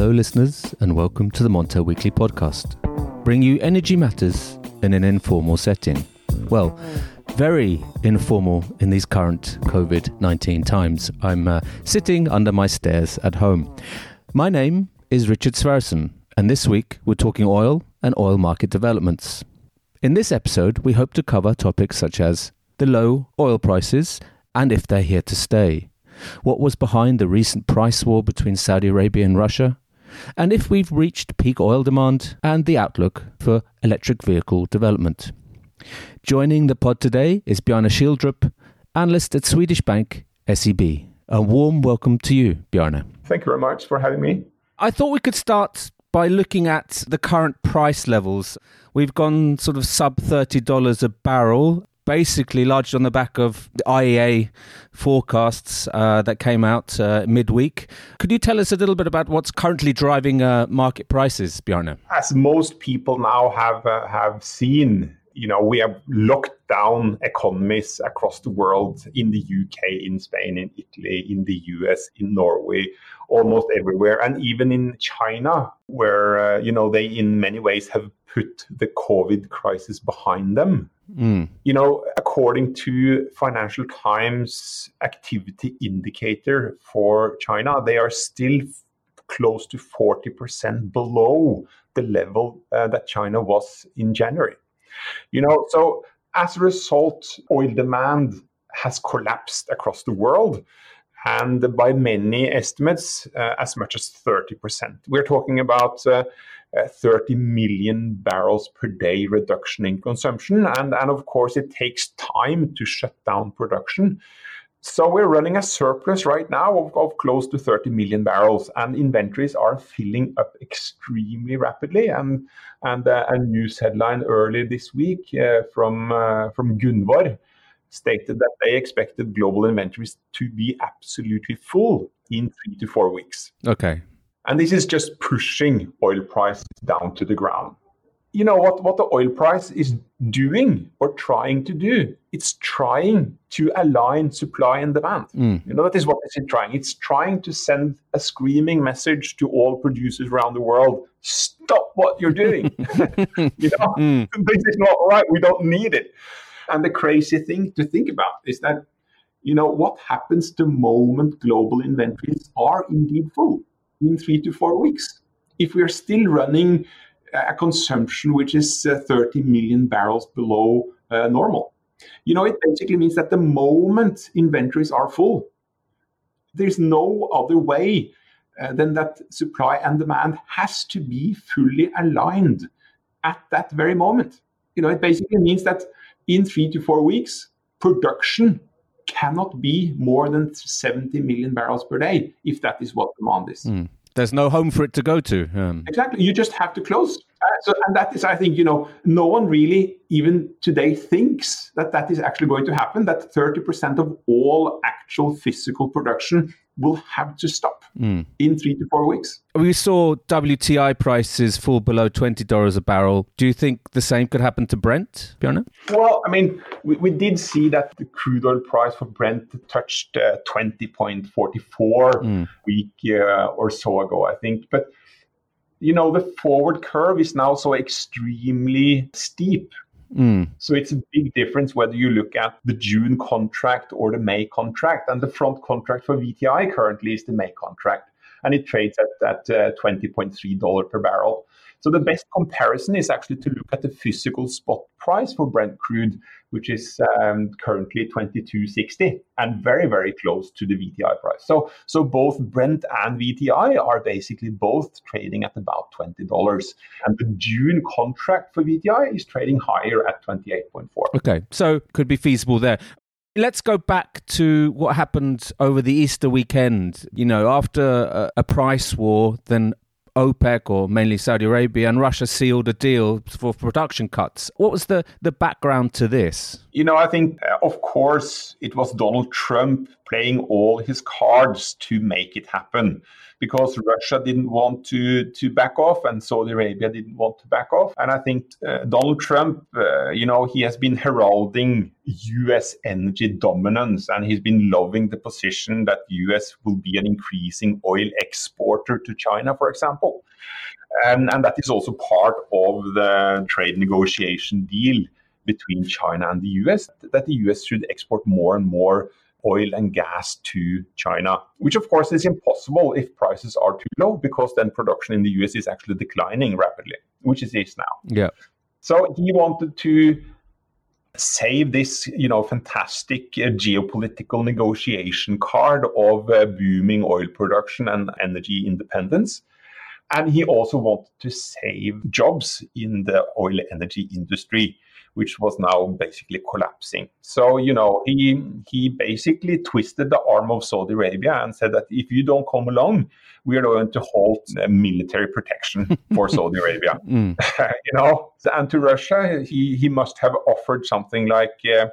Hello, listeners, and welcome to the Montel Weekly Podcast. Bring you energy matters in an informal setting. Well, very informal in these current COVID 19 times. I'm uh, sitting under my stairs at home. My name is Richard Sverrisson, and this week we're talking oil and oil market developments. In this episode, we hope to cover topics such as the low oil prices and if they're here to stay, what was behind the recent price war between Saudi Arabia and Russia, and if we've reached peak oil demand and the outlook for electric vehicle development. Joining the pod today is Bjarne Schieldrop, analyst at Swedish bank SEB. A warm welcome to you, Bjarne. Thank you very much for having me. I thought we could start by looking at the current price levels. We've gone sort of sub $30 a barrel basically lodged on the back of the IEA forecasts uh, that came out uh, midweek. Could you tell us a little bit about what's currently driving uh, market prices, Bjarne? As most people now have uh, have seen, you know, we have locked down economies across the world in the UK, in Spain, in Italy, in the US, in Norway, almost everywhere, and even in China, where uh, you know they in many ways have put the COVID crisis behind them. Mm. You know, according to Financial Times activity indicator for China, they are still close to 40% below the level uh, that China was in January. You know, so as a result, oil demand has collapsed across the world and by many estimates, uh, as much as 30%. We're talking about uh, uh, 30 million barrels per day reduction in consumption. And, and of course, it takes time to shut down production. So we're running a surplus right now of, of, close to 30 million barrels, and inventories are filling up extremely rapidly. And and uh, a news headline earlier this week uh, from uh, from Gunvor stated that they expected global inventories to be absolutely full in three to four weeks. Okay. And this is just pushing oil prices down to the ground. You know what, what the oil price is doing or trying to do? It's trying to align supply and demand. Mm. You know, that is what it's trying. It's trying to send a screaming message to all producers around the world stop what you're doing. you know, mm. this is not right. We don't need it. And the crazy thing to think about is that, you know, what happens the moment global inventories are indeed full in three to four weeks? If we are still running a consumption which is uh, 30 million barrels below uh, normal, you know, it basically means that the moment inventories are full, there's no other way uh, than that supply and demand has to be fully aligned at that very moment. You know, it basically means that in three to four weeks, production cannot be more than 70 million barrels per day if that is what demand is. Mm. There's no home for it to go to. Um. Exactly. You just have to close. Uh, so, and that is, I think, you know, no one really even today thinks that that is actually going to happen. That 30% of all actual physical production will have to stop mm. in three to four weeks. We saw WTI prices fall below $20 a barrel. Do you think the same could happen to Brent, Bjarne? Well, I mean, we, we did see that the crude oil price for Brent touched uh, 20.44 mm. week uh, or so ago, I think. But you know, the forward curve is now so extremely steep Mm. So it's a big difference whether you look at the June contract or the May contract. And the front contract for WTI currently is the May contract, and it trades at, at uh, $20.3 per barrel. So the best comparison is actually to look at the physical spot price for Brent crude, which is um, currently 22.60 and very very close to the WTI price. So so both Brent and WTI are basically both trading at about twenty dollars, and the June contract for WTI is trading higher at 28.4. Okay, so could be feasible there. Let's go back to what happened over the Easter weekend. You know, after a, a price war, then OPEC or mainly Saudi Arabia and Russia sealed a deal for production cuts. What was the, the background to this? You know, I think, uh, of course, it was Donald Trump playing all his cards to make it happen. Because Russia didn't want to to back off and Saudi Arabia didn't want to back off. And I think uh, Donald Trump, uh, you know, he has been heralding U.S. energy dominance, and he's been loving the position that U.S. will be an increasing oil exporter to China, for example. And, and that is also part of the trade negotiation deal between China and the US, that the US should export more and more oil and gas to China, which of course is impossible if prices are too low because then production in the US is actually declining rapidly, which it is now. Yeah. So he wanted to save this, you know, fantastic uh, geopolitical negotiation card of uh, booming oil production and energy independence. And he also wanted to save jobs in the oil energy industry which was now basically collapsing. So, you know, he he basically twisted the arm of Saudi Arabia and said that if you don't come along, we are going to halt military protection for Saudi Arabia. Mm. you know, and to Russia, he he must have offered something like. Uh,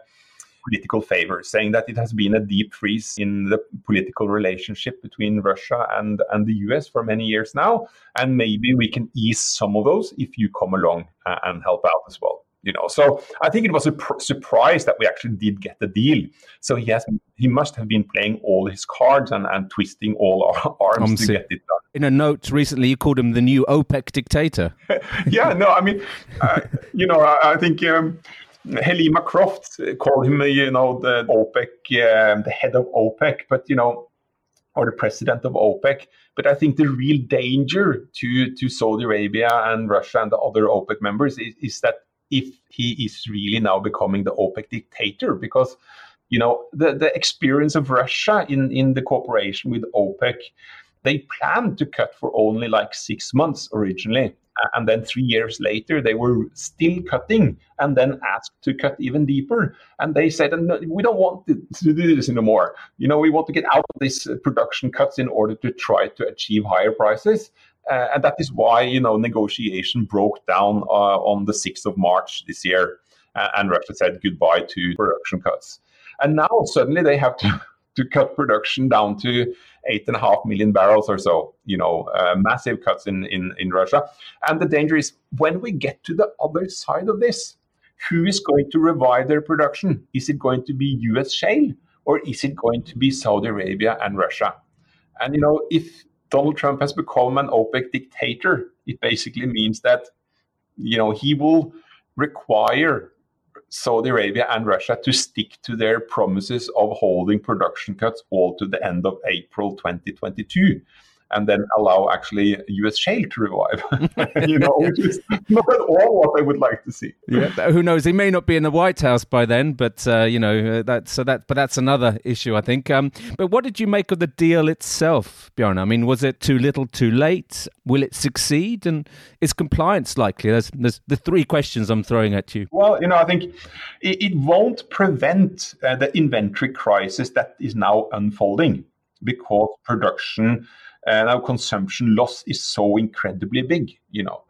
political favor, saying that it has been a deep freeze in the political relationship between Russia and, and the US for many years now. And maybe we can ease some of those if you come along uh, and help out as well you know. So i think it was a pr- surprise that we actually did get the deal. So he has he must have been playing all his cards and, and twisting all our arms um, to get it done. In a note recently you called him the new opec dictator. Yeah no i mean uh, you know i, I think um, Helima Croft called him, you know, the OPEC, uh, the head of OPEC, but you know, or the president of OPEC. But I think the real danger to to Saudi Arabia and Russia and the other OPEC members is, is that if he is really now becoming the OPEC dictator because you know the, the experience of Russia in, in the cooperation with OPEC, they planned to cut for only like six months originally. And then three years later, they were still cutting and then asked to cut even deeper. And they said, we don't want to do this anymore. You know, we want to get out of these production cuts in order to try to achieve higher prices. Uh, and that is why you know negotiation broke down uh, on the 6th of March this year, uh, and Russia said goodbye to production cuts. And now suddenly they have to to cut production down to eight and a half million barrels or so. You know, uh, massive cuts in, in in Russia. And the danger is when we get to the other side of this, who is going to revive their production? Is it going to be U.S. shale or is it going to be Saudi Arabia and Russia? And you know, if Donald Trump has become an OPEC dictator. It basically means that you know he will require Saudi Arabia and Russia to stick to their promises of holding production cuts all to the end of April 2022 and then allow actually US shale to revive. you know, which is not at all what I would like to see. Yeah, who knows? He may not be in the White House by then, but uh, you know that's so that. But that's another issue, I think. Um, but what did you make of the deal itself, Bjorn? I mean, was it too little, too late? Will it succeed? And is compliance likely? There's, there's the three questions I'm throwing at you. Well, you know, I think it, it won't prevent uh, the inventory crisis that is now unfolding because production and our consumption loss is so incredibly big, you know.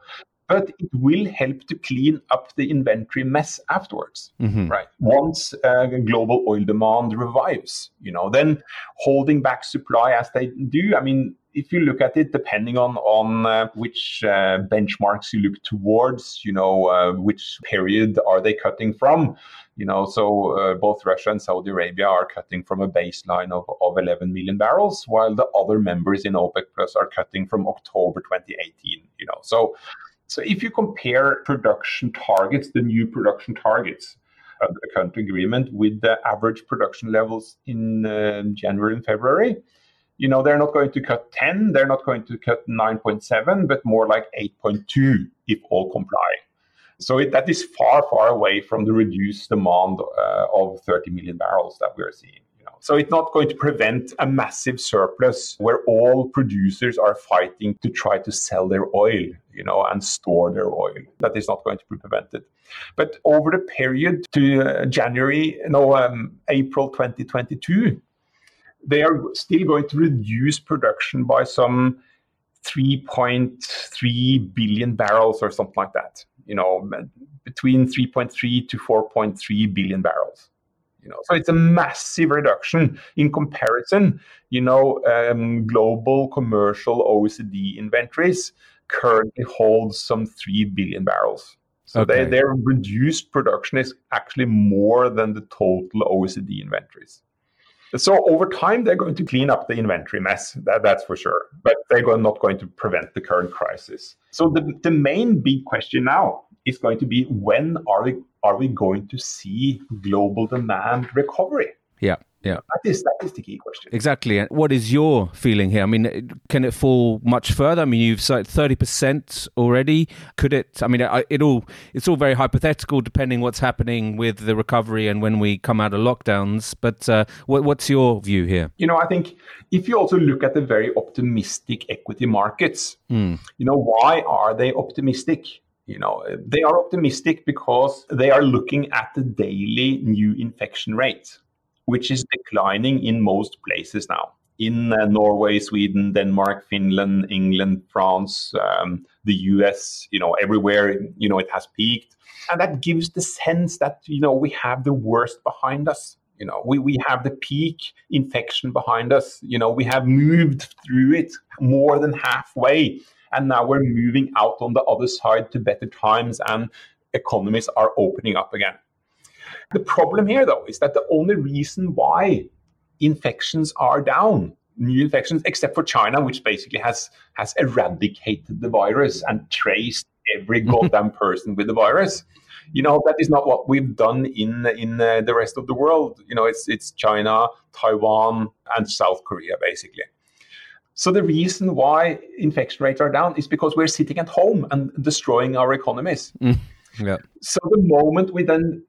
But it will help to clean up the inventory mess afterwards, mm-hmm. right? Once uh, global oil demand revives, you know, then holding back supply as they do. I mean, if you look at it, depending on on uh, which uh, benchmarks you look towards, you know, uh, which period are they cutting from? You know, so uh, both Russia and Saudi Arabia are cutting from a baseline of, of 11 million barrels, while the other members in OPEC Plus are cutting from October 2018. You know, so so if you compare production targets, the new production targets under the current agreement with the average production levels in uh, January and February, you know, they're not going to cut 10, they're not going to cut 9.7, but more like 8.2 if all comply. So it, that is far, far away from the reduced demand uh, of 30 million barrels that we're seeing. So it's not going to prevent a massive surplus where all producers are fighting to try to sell their oil, you know, and store their oil. That is not going to be prevented. But over the period to uh, January, no, um, April 2022, they are still going to reduce production by some 3.3 billion barrels or something like that. You know, between 3.3 to 4.3 billion barrels. You know, so it's a massive reduction in comparison. You know, um, global commercial OECD inventories currently hold some three billion barrels. So okay. they, their reduced production is actually more than the total OECD inventories. So over time, they're going to clean up the inventory mess. That, that's for sure. But they're not going to prevent the current crisis. So the, the main big question now is going to be when are we are we going to see global demand recovery? Yeah. Yeah. That is that is the key question. Exactly. And what is your feeling here? I mean, can it fall much further? I mean, you've said thirty percent already. Could it? I mean, it all it's all very hypothetical, depending what's happening with the recovery and when we come out of lockdowns. But uh, what, what's your view here? You know, I think if you also look at the very optimistic equity markets, mm. you know, why are they optimistic? You know they are optimistic because they are looking at the daily new infection rate which is declining in most places now in uh, Norway, Sweden, Denmark, Finland, England, France, um, the US, you know, everywhere, you know, it has peaked. And that gives the sense that, you know, we have the worst behind us. You know, we, we have the peak infection behind us. You know, we have moved through it more than halfway. And now we're moving out on the other side to better times and economies are opening up again. The problem here, though, is that the only reason why infections are down, new infections, except for China, which basically has has eradicated the virus and traced every goddamn person with the virus. You know that is not what we've done in in uh, the rest of the world. You know, it's it's China, Taiwan, and South Korea basically. So the reason why infection rates are down is because we're sitting at home and destroying our economies. Mm, yeah. So the moment we then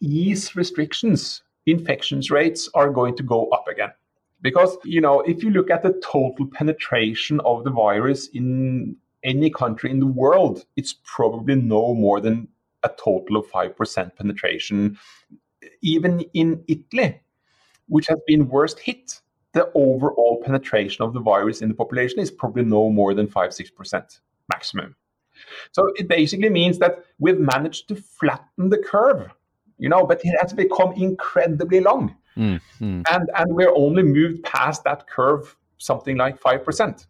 ease restrictions, infections rates are going to go up again. Because, you know, if you look at the total penetration of the virus in any country in the world, it's probably no more than a total of 5% penetration. Even in Italy, which has been worst hit, the overall penetration of the virus in the population is probably no more than 5 6% maximum. So it basically means that we've managed to flatten the curve you know, but it has become incredibly long. Mm, mm. And, and we're only moved past that curve something like 5%.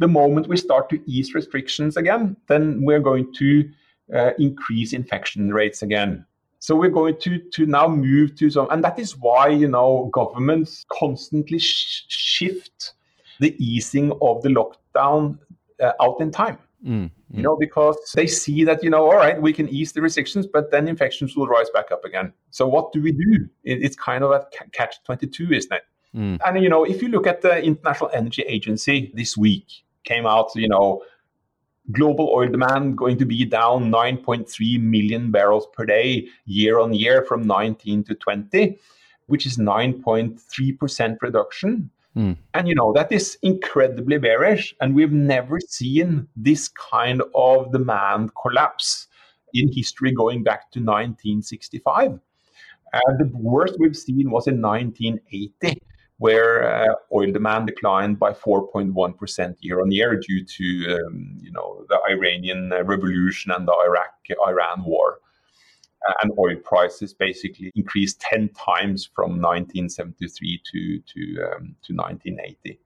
The moment we start to ease restrictions again, then we're going to uh, increase infection rates again. So we're going to, to now move to some, and that is why, you know, governments constantly sh- shift the easing of the lockdown uh, out in time. Mm, you know, because they see that, you know, all right, we can ease the restrictions, but then infections will rise back up again. So what do we do? it's kind of a catch 22, isn't it? Mm. And, you know, if you look at the International Energy Agency this week, came out, you know, global oil demand going to be down 9.3 million barrels per day year on year from 19 to 20, which is 9.3% reduction. Mm. And you know, that is incredibly bearish. And we've never seen this kind of demand collapse in history going back to 1965. And the worst we've seen was in 1980, where uh, oil demand declined by 4.1% year on year due to um, you know the Iranian revolution and the Iraq Iran war. Uh, and oil prices basically increased 10 times from 1973 to, to, um, to 1980.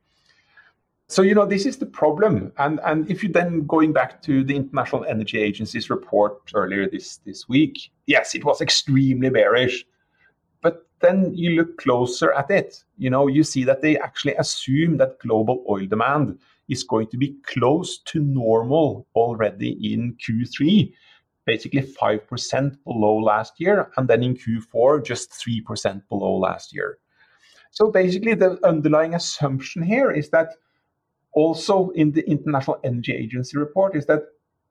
So, you know, this is the problem. And, and if you then going back to the International Energy Agency's report earlier this, this week, yes, it was extremely bearish. Then you look closer at it, you know, you see that they actually assume that global oil demand is going to be close to normal already in Q3 basically 5% below last year, and then in Q4, just 3% below last year. So basically, the underlying assumption here is that also in the International Energy Agency report is that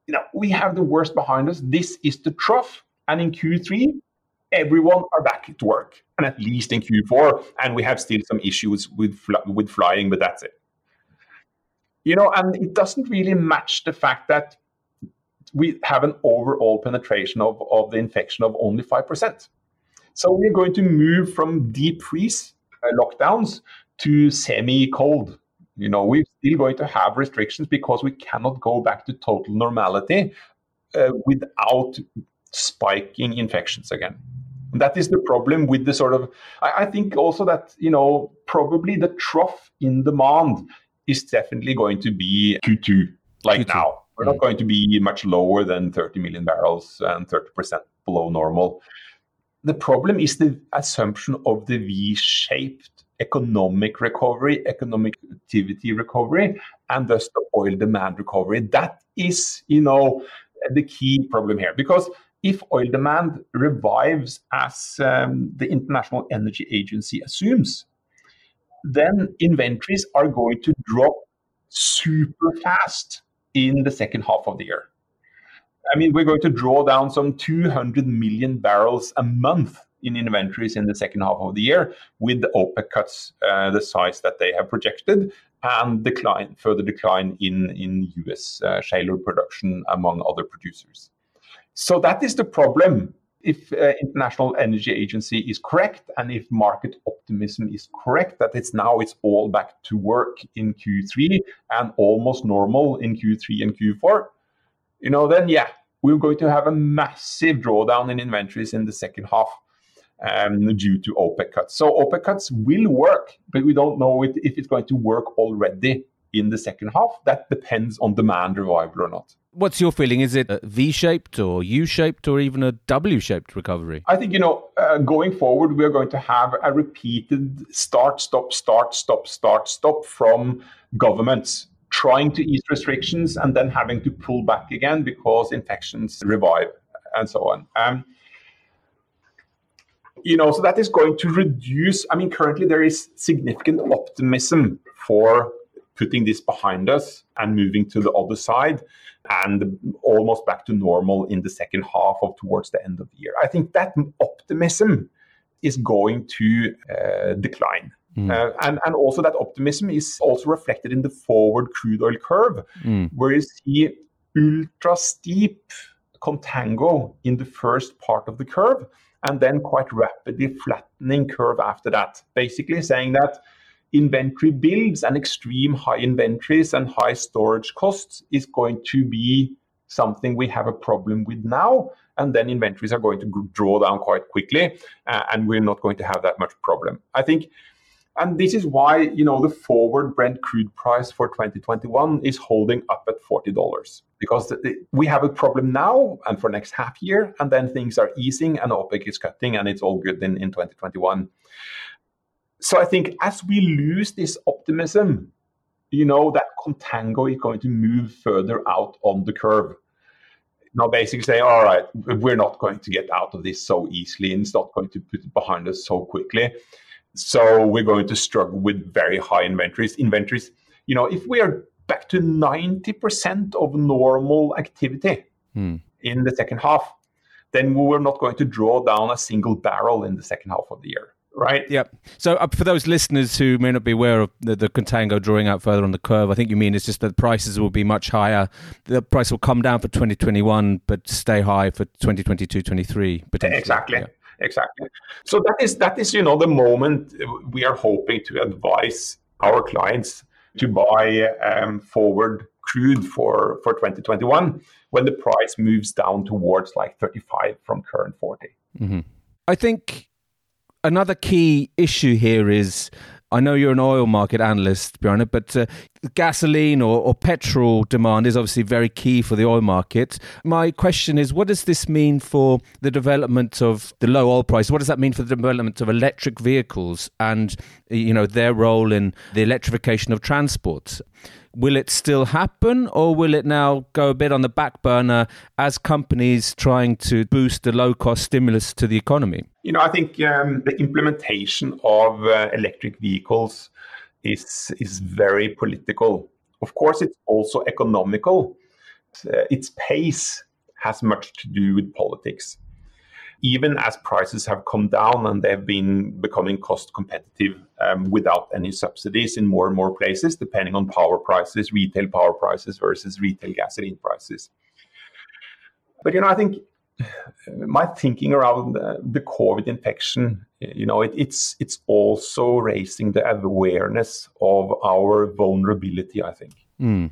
you know we have the worst behind us. This is the trough, and in Q3, everyone are back to work, and at least in Q4, and we have still some issues with fl- with flying, but that's it. You know, and it doesn't really match the fact that we have an overall penetration of, of the infection of only 5%. So we're going to move from deep freeze uh, lockdowns to semi cold. You know, we're still going to have restrictions because we cannot go back to total normality uh, without spiking infections again. And that is the problem with the sort of. I, I think also that you know probably the trough in demand is definitely going to be Q2 like Q2. now. We're not mm. going to be much lower than 30 million barrels and 30% below normal. The problem is the assumption of the V-shaped economic recovery, economic activity recovery, and thus the oil demand recovery. That is, you know, the key problem here. Because if oil demand revives as um, the International Energy Agency assumes, then inventories are going to drop super fast in the second half of the year. I mean, we're going to draw down some 200 million barrels a month in inventories in the second half of the year with the OPEC cuts uh, the size that they have projected and decline further decline in in US uh, shale production among other producers. So that is the problem. If uh, International Energy Agency is correct and if market optimism is correct that it's now it's all back to work in Q3 and almost normal in Q3 and Q4, you know, then yeah, we're going to have a massive drawdown in inventories in the second half um, due to OPEC cuts. So OPEC cuts will work, but we don't know if it's going to work already in the second half. That depends on demand revival or not. What's your feeling? Is it a V-shaped or U-shaped or even a W-shaped recovery? I think you know, uh, going forward, we are going to have a repeated start, stop, start, stop, start, stop from governments trying to ease restrictions and then having to pull back again because infections revive and so on. Um, you know, so that is going to reduce. I mean, currently there is significant optimism for putting this behind us and moving to the other side and almost back to normal in the second half of towards the end of the year. I think that optimism is going to uh, decline. Mm. Uh, and, and also that optimism is also reflected in the forward crude oil curve, mm. where you see ultra steep contango in the first part of the curve, and then quite rapidly flattening curve after that. Basically saying that inventory builds and extreme high inventories and high storage costs is going to be something we have a problem with now. And then inventories are going to draw down quite quickly, uh, and we're not going to have that much problem. I think and this is why, you know, the forward Brent crude price for 2021 is holding up at $40 because we have a problem now and for next half year, and then things are easing and OPEC is cutting and it's all good in, in 2021. So I think as we lose this optimism, you know, that contango is going to move further out on the curve. Now, basically say, all right, we're not going to get out of this so easily and it's not going to put it behind us so quickly. So we're going to struggle with very high inventories. Inventories, you know, if we are back to 90% of normal activity hmm. in the second half, then we're not going to draw down a single barrel in the second half of the year. Right. Yep. So, uh, for those listeners who may not be aware of the, the contango drawing out further on the curve, I think you mean it's just that prices will be much higher. The price will come down for 2021, but stay high for 2022, 23, potentially. Exactly. Yeah exactly. So that is that is you know the moment we are hoping to advise our clients to buy um, forward crude for for 2021 when the price moves down towards like 35 from current 40. Mm-hmm. I think another key issue here is I know you're an oil market analyst, Bjarne, but uh, gasoline or, or, petrol demand is obviously very key for the oil market. My question is, what does this mean for the development of the low oil price? What does that mean for the development of electric vehicles and you know their role in the electrification of transport? Will it still happen, or will it now go a bit on the back burner as companies trying to boost the low cost stimulus to the economy? You know, I think um, the implementation of uh, electric vehicles is is very political. Of course, it's also economical. Uh, its pace has much to do with politics even as prices have come down and they've been becoming cost competitive um, without any subsidies in more and more places, depending on power prices, retail power prices versus retail gasoline prices. But you know, I think my thinking around the COVID infection, you know, it, it's it's also raising the awareness of our vulnerability. I think. Mm.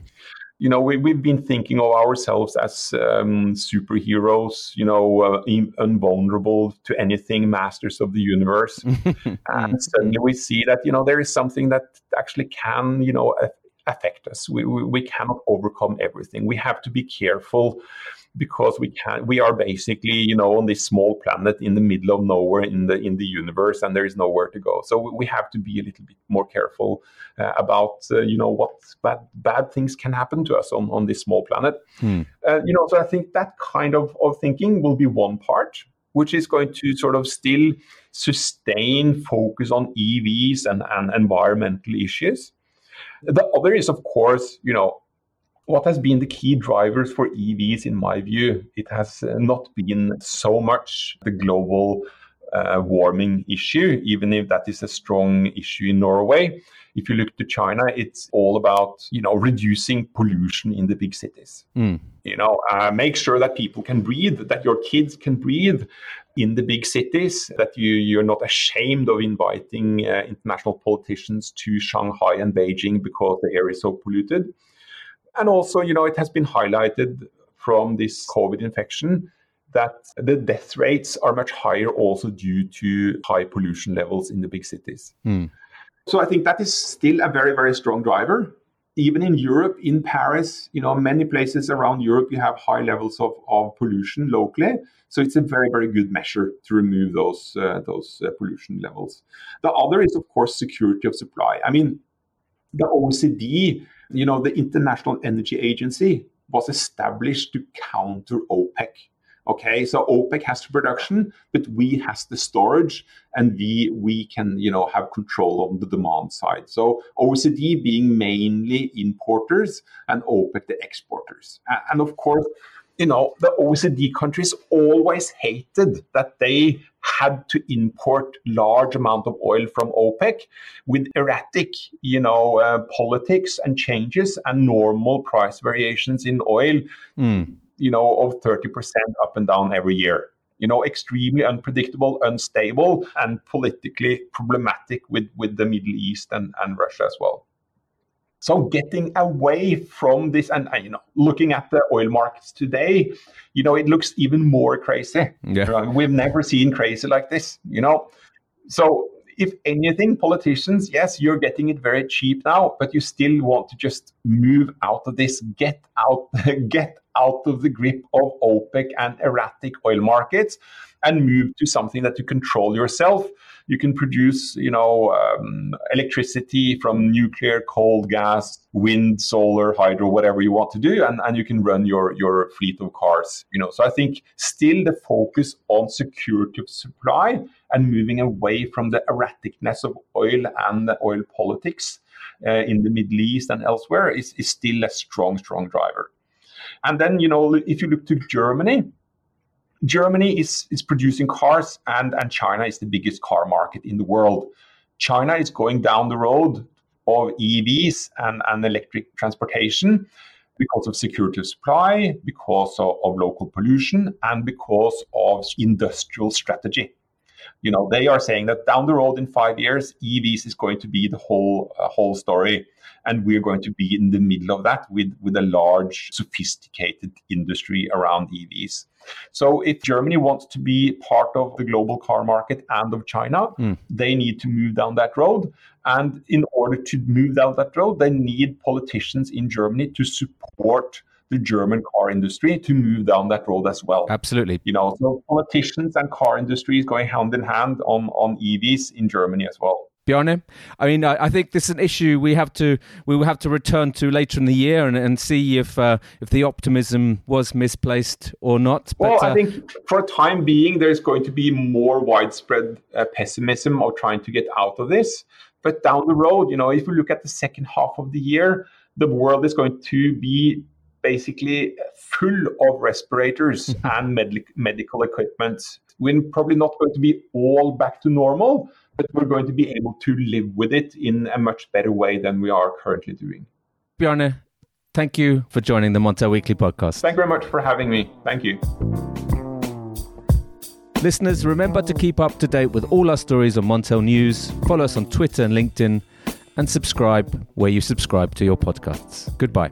you know, we, we've been thinking of ourselves as um, superheroes, you know, uh, invulnerable to anything, masters of the universe. and suddenly we see that, you know, there is something that actually can, you know, affect us. We, we, we cannot overcome everything. We have to be careful because we can we are basically you know on this small planet in the middle of nowhere in the in the universe and there is nowhere to go. So we have to be a little bit more careful uh, about uh, you know what bad bad things can happen to us on on this small planet. Hmm. uh, you know so i think that kind of of thinking will be one part which is going to sort of still sustain focus on evs and and environmental issues. The other is of course you know what has been the key drivers for EVs, in my view? It has uh, not been so much the global uh, warming issue, even if that is a strong issue in Norway. If you look to China, it's all about you know reducing pollution in the big cities. Mm. You know, uh, make sure that people can breathe, that your kids can breathe in the big cities, that you you're not ashamed of inviting uh, international politicians to Shanghai and Beijing because the air is so polluted. And also, you know, it has been highlighted from this COVID infection that the death rates are much higher also due to high pollution levels in the big cities. Mm. So I think that is still a very, very strong driver. Even in Europe, in Paris, you know, many places around Europe, you have high levels of, of pollution locally. So it's a very, very good measure to remove those uh, those uh, pollution levels. The other is, of course, security of supply. I mean, the OECD you know, the International Energy Agency was established to counter OPEC. Okay, so OPEC has the production, but we has the storage, and we we can you know have control on the demand side. So OECD being mainly importers and OPEC the exporters, and of course you know, the OECD countries always hated that they had to import large amount of oil from OPEC with erratic, you know, uh, politics and changes and normal price variations in oil, mm. you know, of 30% up and down every year. You know, extremely unpredictable, unstable, and politically problematic with, with the Middle East and, and Russia as well. So getting away from this and, uh, you know, looking at the oil markets today, you know, it looks even more crazy. Yeah. We've never seen crazy like this, you know. So if anything, politicians, yes, you're getting it very cheap now, but you still want to just move out of this, get out, get out of the grip of OPEC and erratic oil markets and move to something that you control yourself. You can produce, you know, um, electricity from nuclear, coal, gas, wind, solar, hydro, whatever you want to do, and, and you can run your your fleet of cars. You know, so I think still the focus on security of supply and moving away from the erraticness of oil and oil politics uh, in the Middle East and elsewhere is, is still a strong, strong driver. And then, you know, if you look to Germany, Germany is, is producing cars and, and China is the biggest car market in the world. China is going down the road of EVs and, and electric transportation because of security of supply, because of, of local pollution, and because of industrial strategy you know they are saying that down the road in five years evs is going to be the whole uh, whole story. And we're going to be in the middle of that with with a large sophisticated industry around evs so if germany wants to be part of the global car market and of china mm. they need to move down that road. And in order to move down that road they need politicians in germany to support the German car industry to move down that road as well. Absolutely. You know, so politicians and car industry is going hand in hand on, on EVs in Germany as well. Bjarne, I mean, I, I, think this is an issue we have to we will have to return to later in the year and, and see if uh, if the optimism was misplaced or not. But, well, I uh, think for a time being, there's going to be more widespread uh, pessimism of trying to get out of this. But down the road, you know, if we look at the second half of the year, the world is going to be basically full of respirators and med- medical equipment. We're probably not going to be all back to normal, but we're going to be able to live with it in a much better way than we are currently doing. Bjarne, thank you for joining the Montel Weekly podcast. Thank you very much for having me. Thank you. Listeners, remember to keep up to date with all our stories on Montel News. Follow us on Twitter and LinkedIn, and subscribe where you subscribe to your podcasts. Goodbye.